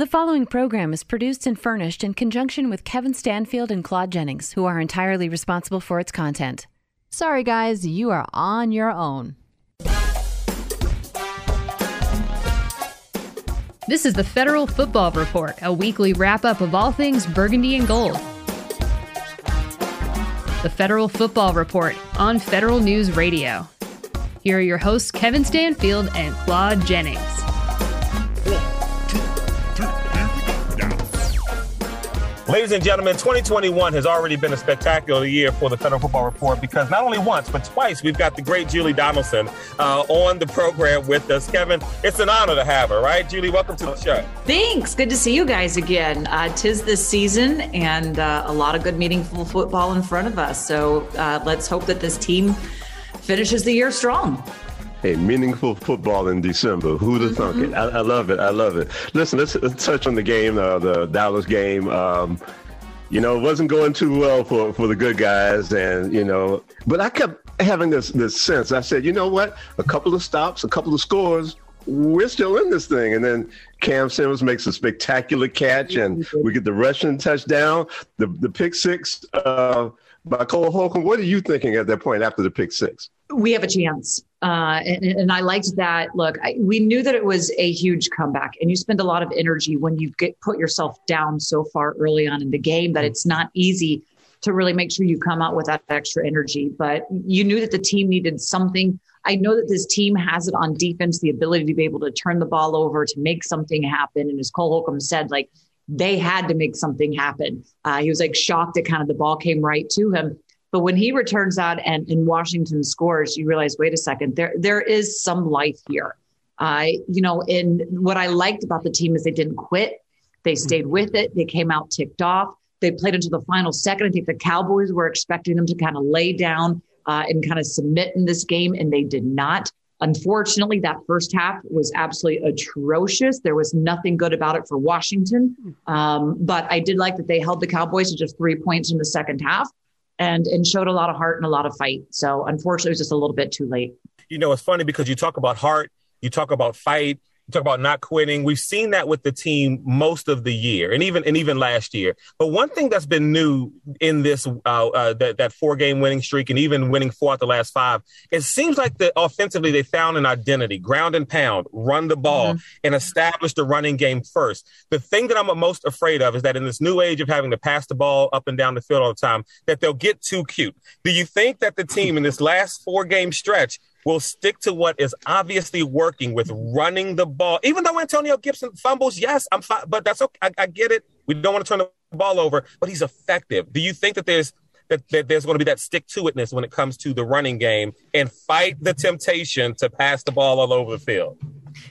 The following program is produced and furnished in conjunction with Kevin Stanfield and Claude Jennings, who are entirely responsible for its content. Sorry, guys, you are on your own. This is the Federal Football Report, a weekly wrap up of all things burgundy and gold. The Federal Football Report on Federal News Radio. Here are your hosts, Kevin Stanfield and Claude Jennings. Ladies and gentlemen, 2021 has already been a spectacular year for the Federal Football Report because not only once, but twice we've got the great Julie Donaldson uh, on the program with us. Kevin, it's an honor to have her, right? Julie, welcome to the show. Thanks. Good to see you guys again. Uh, tis this season and uh, a lot of good, meaningful football in front of us. So uh, let's hope that this team finishes the year strong. Hey, meaningful football in December. Who'd have thunk it? I, I, love it. I love it. Listen, let's, let's touch on the game, uh, the Dallas game. Um, you know, it wasn't going too well for, for the good guys, and you know, but I kept having this this sense. I said, you know what? A couple of stops, a couple of scores, we're still in this thing. And then Cam Simmons makes a spectacular catch, and we get the Russian touchdown, the the pick six uh, by Cole Holcomb. What are you thinking at that point after the pick six? we have a chance. Uh, and, and, I liked that. Look, I, we knew that it was a huge comeback, and you spend a lot of energy when you get put yourself down so far early on in the game that it's not easy to really make sure you come out with that extra energy. But you knew that the team needed something. I know that this team has it on defense, the ability to be able to turn the ball over, to make something happen. And as Cole Holcomb said, like they had to make something happen. Uh, he was like shocked that kind of the ball came right to him. But when he returns out and in Washington scores, you realize, wait a second, there there is some life here. Uh, you know, and what I liked about the team is they didn't quit. They stayed mm-hmm. with it. They came out ticked off. They played until the final second. I think the Cowboys were expecting them to kind of lay down uh, and kind of submit in this game, and they did not. Unfortunately, that first half was absolutely atrocious. There was nothing good about it for Washington. Mm. Um, but I did like that they held the Cowboys to just three points in the second half and and showed a lot of heart and a lot of fight. So unfortunately, it was just a little bit too late. You know, it's funny because you talk about heart, you talk about fight, talk about not quitting. We've seen that with the team most of the year, and even and even last year. But one thing that's been new in this uh, uh, that that four game winning streak, and even winning four out the last five, it seems like the offensively they found an identity: ground and pound, run the ball, mm-hmm. and establish the running game first. The thing that I'm most afraid of is that in this new age of having to pass the ball up and down the field all the time, that they'll get too cute. Do you think that the team in this last four game stretch will stick to what is obviously working with running the ball. Even though Antonio Gibson fumbles, yes, I'm fine, but that's okay. I, I, get it. We don't want to turn the ball over, but he's effective. Do you think that there's that, that there's going to be that stick to itness when it comes to the running game and fight the temptation to pass the ball all over the field?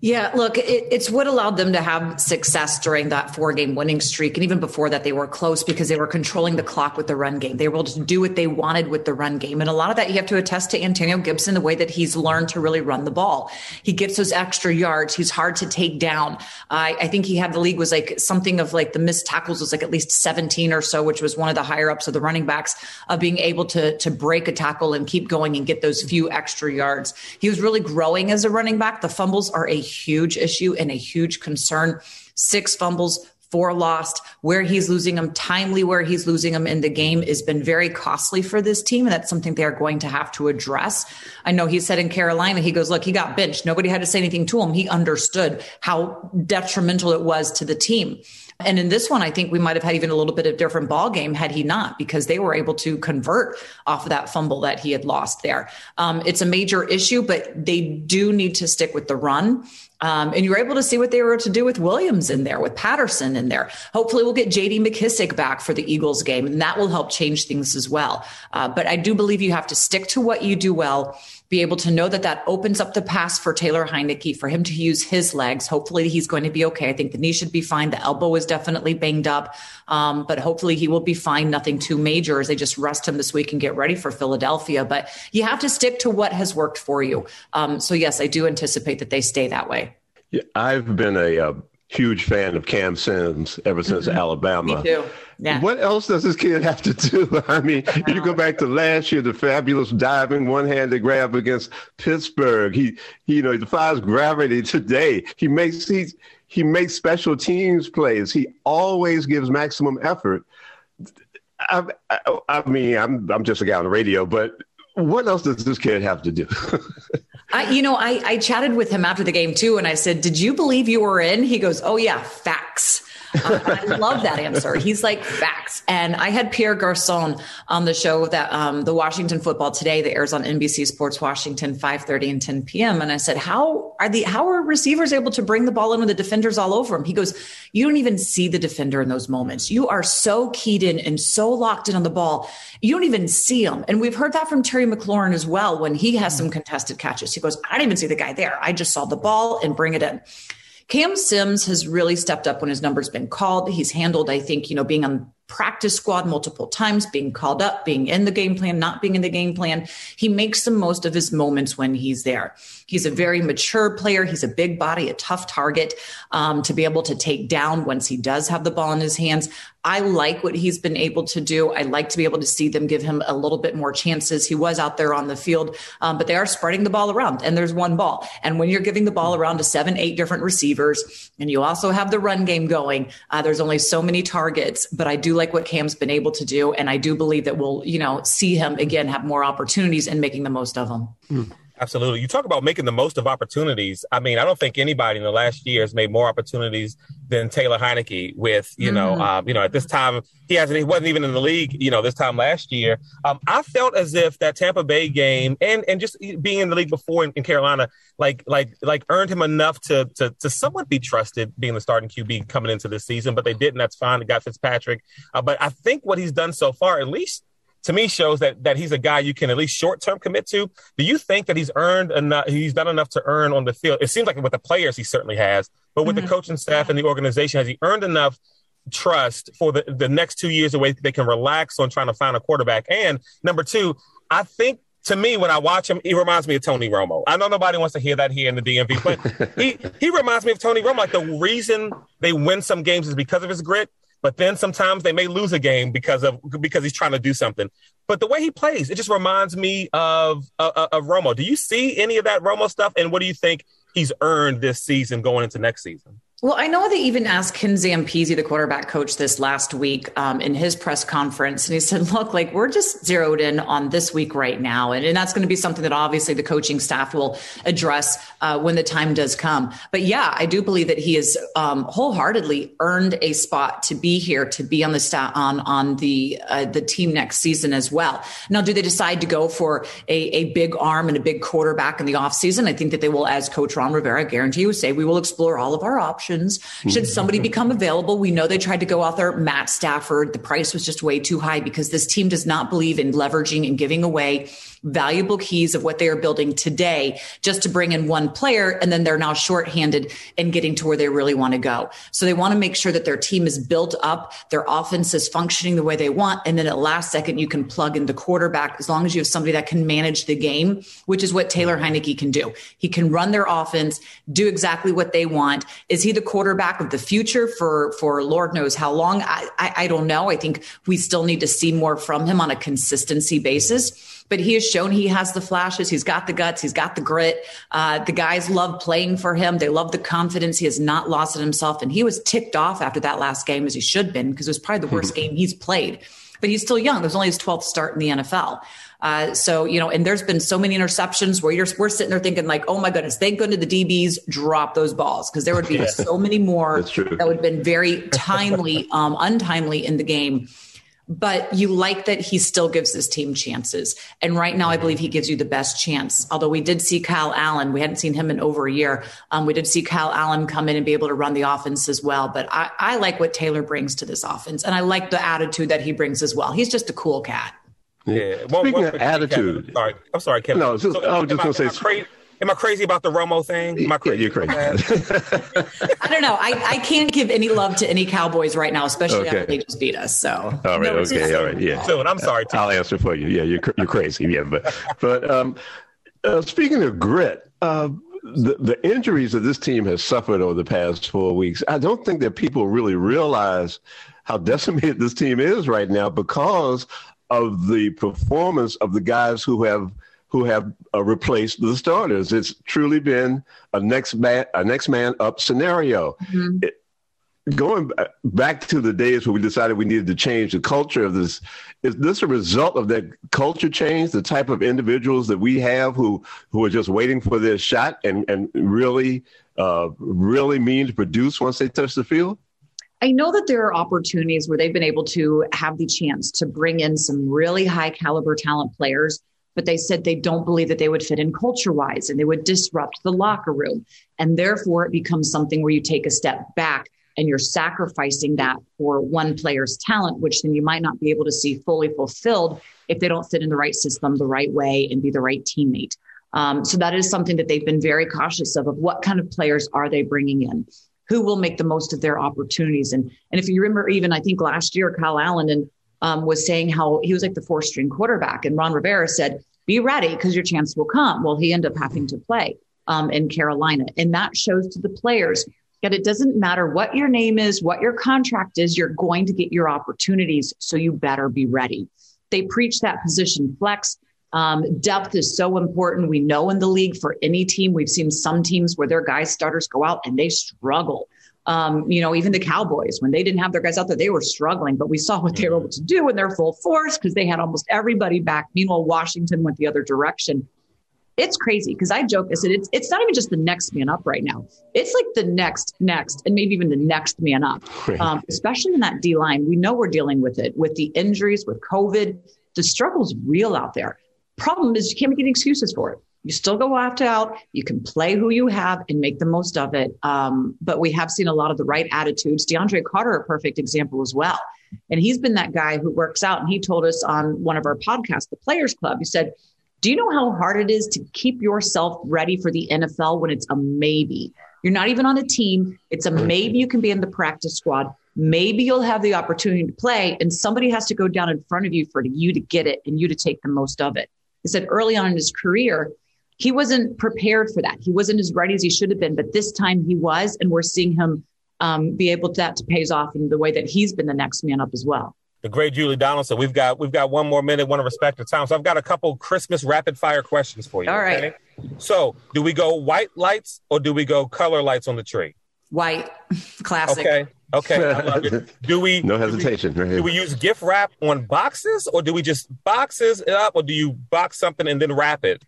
Yeah, look, it, it's what allowed them to have success during that four game winning streak. And even before that, they were close because they were controlling the clock with the run game. They were able to do what they wanted with the run game. And a lot of that you have to attest to Antonio Gibson, the way that he's learned to really run the ball. He gets those extra yards. He's hard to take down. I, I think he had the league was like something of like the missed tackles was like at least 17 or so, which was one of the higher ups of the running backs of being able to, to break a tackle and keep going and get those few extra yards. He was really growing as a running back. The fumbles are a huge issue and a huge concern. Six fumbles, four lost, where he's losing them, timely where he's losing them in the game has been very costly for this team. And that's something they're going to have to address. I know he said in Carolina, he goes, look, he got benched. Nobody had to say anything to him. He understood how detrimental it was to the team. And in this one, I think we might have had even a little bit of different ball game had he not, because they were able to convert off of that fumble that he had lost there. Um, it's a major issue, but they do need to stick with the run. Um, and you're able to see what they were to do with Williams in there, with Patterson in there. Hopefully, we'll get J.D. McKissic back for the Eagles game, and that will help change things as well. Uh, but I do believe you have to stick to what you do well be able to know that that opens up the pass for Taylor Heinicke for him to use his legs. Hopefully, he's going to be okay. I think the knee should be fine. The elbow is definitely banged up, um, but hopefully, he will be fine. Nothing too major as they just rest him this week and get ready for Philadelphia. But you have to stick to what has worked for you. Um, so, yes, I do anticipate that they stay that way. Yeah, I've been a, a uh, huge fan of Cam Sims ever since mm-hmm. Alabama. Me too. Yeah. What else does this kid have to do? I mean, you go back to last year, the fabulous diving one-handed grab against Pittsburgh. He, he you know, he defies gravity today. He makes he He makes special teams plays. He always gives maximum effort. I, I, I mean, I'm I'm just a guy on the radio, but what else does this kid have to do? I, you know, I, I chatted with him after the game too, and I said, "Did you believe you were in?" He goes, "Oh yeah, facts." Uh, I love that answer. He's like facts. And I had Pierre Garcon on the show that um, the Washington Football Today that airs on NBC Sports Washington, five thirty and ten p.m. And I said, "How are the how are receivers able to bring the ball in with the defenders all over him?" He goes, "You don't even see the defender in those moments. You are so keyed in and so locked in on the ball, you don't even see him." And we've heard that from Terry McLaurin as well when he has some contested catches. He goes, "I didn't even see the guy there. I just saw the ball and bring it in." Cam Sims has really stepped up when his number's been called. He's handled, I think, you know, being on practice squad multiple times, being called up, being in the game plan, not being in the game plan. He makes the most of his moments when he's there. He's a very mature player. He's a big body, a tough target um, to be able to take down once he does have the ball in his hands. I like what he's been able to do. I like to be able to see them give him a little bit more chances. He was out there on the field, um, but they are spreading the ball around, and there's one ball. And when you're giving the ball around to seven, eight different receivers, and you also have the run game going, uh, there's only so many targets. But I do like what Cam's been able to do, and I do believe that we'll, you know, see him again have more opportunities and making the most of them. Mm. Absolutely. You talk about making the most of opportunities. I mean, I don't think anybody in the last year has made more opportunities than Taylor Heinicke with, you mm. know, um, you know, at this time he hasn't he wasn't even in the league, you know, this time last year. Um, I felt as if that Tampa Bay game and and just being in the league before in, in Carolina, like like like earned him enough to to to somewhat be trusted being the starting QB coming into this season, but they didn't. That's fine. They got Fitzpatrick. Uh, but I think what he's done so far, at least to me shows that that he's a guy you can at least short term commit to. Do you think that he's earned enough? He's done enough to earn on the field. It seems like with the players he certainly has, but with mm-hmm. the coaching staff and the organization, has he earned enough? trust for the, the next two years the way they can relax on trying to find a quarterback and number two i think to me, when I watch him, he reminds me of Tony Romo. I know nobody wants to hear that here in the DMV, but he he reminds me of Tony Romo. Like the reason they win some games is because of his grit. But then sometimes they may lose a game because of because he's trying to do something. But the way he plays, it just reminds me of, of, of Romo. Do you see any of that Romo stuff? And what do you think he's earned this season going into next season? Well, I know they even asked Ken Zampese, the quarterback coach, this last week um, in his press conference. And he said, look, like we're just zeroed in on this week right now. And, and that's going to be something that obviously the coaching staff will address uh, when the time does come. But yeah, I do believe that he has um, wholeheartedly earned a spot to be here, to be on the stat on, on the, uh, the team next season as well. Now, do they decide to go for a, a big arm and a big quarterback in the offseason? I think that they will, as Coach Ron Rivera guarantee you, say, we will explore all of our options options. Should somebody mm-hmm. become available, we know they tried to go out there. Matt Stafford, the price was just way too high because this team does not believe in leveraging and giving away valuable keys of what they are building today just to bring in one player. And then they're now shorthanded and getting to where they really want to go. So they want to make sure that their team is built up, their offense is functioning the way they want. And then at last second, you can plug in the quarterback as long as you have somebody that can manage the game, which is what Taylor mm-hmm. Heinicke can do. He can run their offense, do exactly what they want. Is he the quarterback of the future for, for Lord knows how long? I, I, I don't know. I think we still need to see more from him on a consistency basis but he has shown he has the flashes. He's got the guts. He's got the grit. Uh, the guys love playing for him. They love the confidence. He has not lost it himself. And he was ticked off after that last game as he should have been because it was probably the worst game he's played. But he's still young. There's only his 12th start in the NFL. Uh, so, you know, and there's been so many interceptions where you're, we're sitting there thinking like, oh my goodness, thank goodness the DBs drop those balls because there would be yeah. so many more that would have been very timely, um, untimely in the game but you like that he still gives his team chances. And right now, I believe he gives you the best chance. Although we did see Kyle Allen, we hadn't seen him in over a year. Um, we did see Kyle Allen come in and be able to run the offense as well. But I, I like what Taylor brings to this offense, and I like the attitude that he brings as well. He's just a cool cat. Yeah. Speaking one, one of attitude, Kevin, sorry, I'm sorry, Kevin. No, just, so, I was just going to say. Am I crazy about the Romo thing? Am I crazy? Yeah, you're crazy. I don't know. I, I can't give any love to any Cowboys right now, especially okay. after they just beat us. So all right, no, okay, all right, yeah. So I'm sorry. I'll answer for you. Yeah, you're you're crazy. Yeah, but but um, uh, speaking of grit, uh, the the injuries that this team has suffered over the past four weeks, I don't think that people really realize how decimated this team is right now because of the performance of the guys who have who have uh, replaced the starters. It's truly been a next man, a next man up scenario. Mm-hmm. It, going back to the days when we decided we needed to change the culture of this, is this a result of that culture change? The type of individuals that we have who who are just waiting for their shot and and really uh, really mean to produce once they touch the field. I know that there are opportunities where they've been able to have the chance to bring in some really high caliber talent players but they said they don't believe that they would fit in culture wise and they would disrupt the locker room. And therefore, it becomes something where you take a step back and you're sacrificing that for one player's talent, which then you might not be able to see fully fulfilled if they don't fit in the right system the right way and be the right teammate. Um, so that is something that they've been very cautious of, of what kind of players are they bringing in? Who will make the most of their opportunities? And, and if you remember, even I think last year, Kyle Allen and um, was saying how he was like the four string quarterback. And Ron Rivera said, be ready because your chance will come. Well, he ended up having to play um, in Carolina. And that shows to the players that it doesn't matter what your name is, what your contract is, you're going to get your opportunities. So you better be ready. They preach that position flex. Um, depth is so important. We know in the league for any team, we've seen some teams where their guys starters go out and they struggle. Um, you know, even the Cowboys, when they didn't have their guys out there, they were struggling, but we saw what they were able to do in their full force because they had almost everybody back. Meanwhile, Washington went the other direction it's crazy because I joke. I said it's it's not even just the next man up right now. It's like the next, next, and maybe even the next man up. Um, especially in that D line, we know we're dealing with it with the injuries, with COVID. The struggle's real out there. Problem is, you can't make any excuses for it. You still go opt out. You can play who you have and make the most of it. Um, but we have seen a lot of the right attitudes. DeAndre Carter, a perfect example as well. And he's been that guy who works out. And he told us on one of our podcasts, the Players Club, he said do you know how hard it is to keep yourself ready for the NFL when it's a maybe? You're not even on a team. It's a maybe you can be in the practice squad. Maybe you'll have the opportunity to play, and somebody has to go down in front of you for you to get it and you to take the most of it. He said early on in his career, he wasn't prepared for that. He wasn't as ready as he should have been, but this time he was, and we're seeing him um, be able to that to pays off in the way that he's been the next man up as well the great Julie Donaldson. We've got we've got one more minute, want to respect the time. So I've got a couple Christmas rapid fire questions for you. All right. Okay? So do we go white lights or do we go color lights on the tree? White, classic. Okay. Okay. Do we no hesitation? Do we, do we, use gift wrap on boxes or do we just boxes it up or do you box something and then wrap it?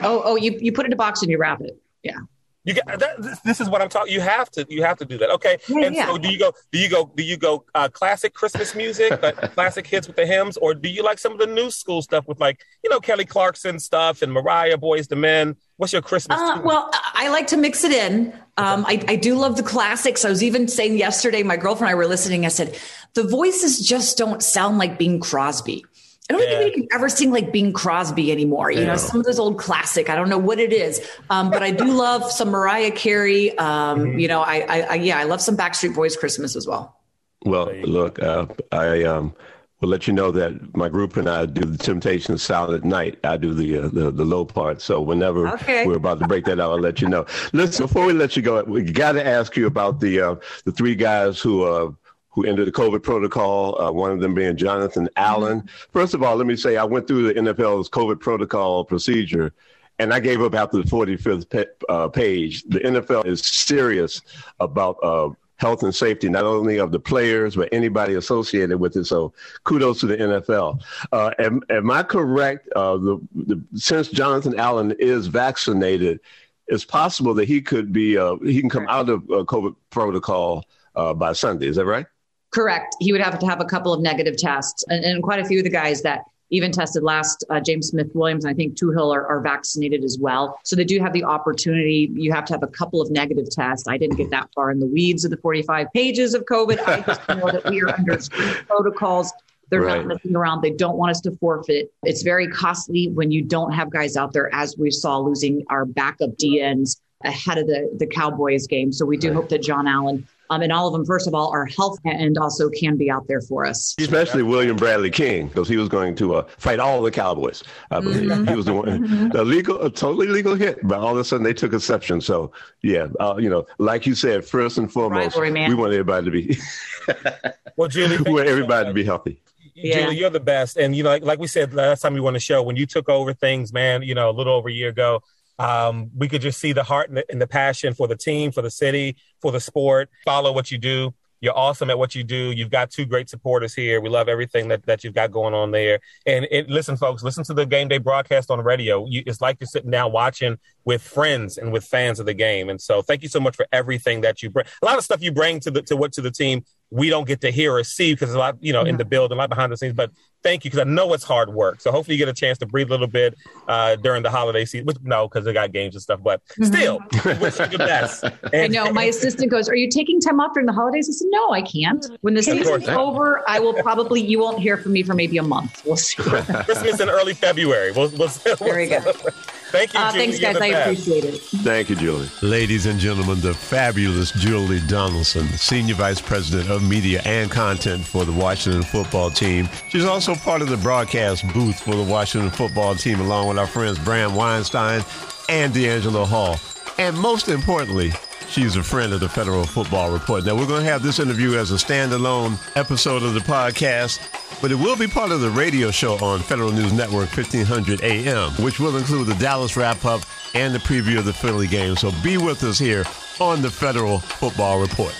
Oh, oh, you, you put it in a box and you wrap it. Yeah. You got that, this is what I'm talking. You have to you have to do that. Okay. Yeah, and yeah. so do you go do you go do you go uh, classic Christmas music, classic hits with the hymns, or do you like some of the new school stuff with like you know Kelly Clarkson stuff and Mariah Boys the Men? What's your Christmas? Uh, well, I like to mix it in. Um, I, I do love the classics. I was even saying yesterday, my girlfriend and I were listening. I said the voices just don't sound like Bing Crosby. I don't yeah. think we can ever sing like Bing Crosby anymore. You yeah. know, some of those old classic. I don't know what it is, um, but I do love some Mariah Carey. Um, mm-hmm. You know, I, I, I, yeah, I love some Backstreet Boys Christmas as well. Well, look, uh, I um, will let you know that my group and I do the Temptations Silent Night. I do the uh, the, the low part. So whenever okay. we're about to break that out, I'll let you know. Listen, before we let you go, we got to ask you about the uh, the three guys who uh, who entered the COVID protocol, uh, one of them being Jonathan Allen. First of all, let me say I went through the NFL's COVID protocol procedure and I gave up after the 45th pe- uh, page. The NFL is serious about uh, health and safety, not only of the players, but anybody associated with it. So kudos to the NFL. Uh, am, am, I correct? Uh, the, the, since Jonathan Allen is vaccinated, it's possible that he could be, uh, he can come out of COVID protocol by Sunday. Is that right? Correct. He would have to have a couple of negative tests, and, and quite a few of the guys that even tested last, uh, James Smith Williams, and I think Toohill are, are, vaccinated as well. So they do have the opportunity. You have to have a couple of negative tests. I didn't get that far in the weeds of the 45 pages of COVID. I just know that we are under protocols. They're right. not messing around. They don't want us to forfeit. It's very costly when you don't have guys out there, as we saw losing our backup DNs ahead of the, the Cowboys game. So we do right. hope that John Allen um, and all of them, first of all, are healthy and also can be out there for us. Especially William Bradley King, because he was going to uh, fight all the Cowboys. I believe mm-hmm. he was the one, mm-hmm. a legal, a totally legal hit, but all of a sudden they took exception. So yeah, uh, you know, like you said, first and foremost, Rivalry, we want everybody to be, well, Julie, we want everybody to be healthy Yeah. Julie, you're the best. And you know, like, like we said last time we won the show, when you took over things, man, you know, a little over a year ago, um, we could just see the heart and the, and the passion for the team, for the city, for the sport. Follow what you do. You're awesome at what you do. You've got two great supporters here. We love everything that, that you've got going on there. And it, listen, folks, listen to the game day broadcast on radio. You, it's like you're sitting down watching with friends and with fans of the game. And so, thank you so much for everything that you bring. A lot of stuff you bring to the to what to the team we don't get to hear or see because a lot, you know, in the build, a lot behind the scenes. But thank you because I know it's hard work. So hopefully you get a chance to breathe a little bit uh, during the holiday season. Which, no, because they got games and stuff. But still, wish you the best. I know. My assistant goes, Are you taking time off during the holidays? I said, No, I can't. When the season's course. over, I will probably, you won't hear from me for maybe a month. We'll see. Christmas in early February. We'll, we'll, Very we'll- good. Thank you, Uh, thanks, You're guys. I best. appreciate it. Thank you, Julie. Ladies and gentlemen, the fabulous Julie Donaldson, Senior Vice President of Media and Content for the Washington football team. She's also part of the broadcast booth for the Washington football team, along with our friends Bram Weinstein and DeAngelo Hall. And most importantly, she's a friend of the Federal Football Report. Now, we're going to have this interview as a standalone episode of the podcast, but it will be part of the radio show on Federal News Network 1500 AM, which will include the Dallas wrap up and the preview of the Philly game. So be with us here on the Federal Football Report.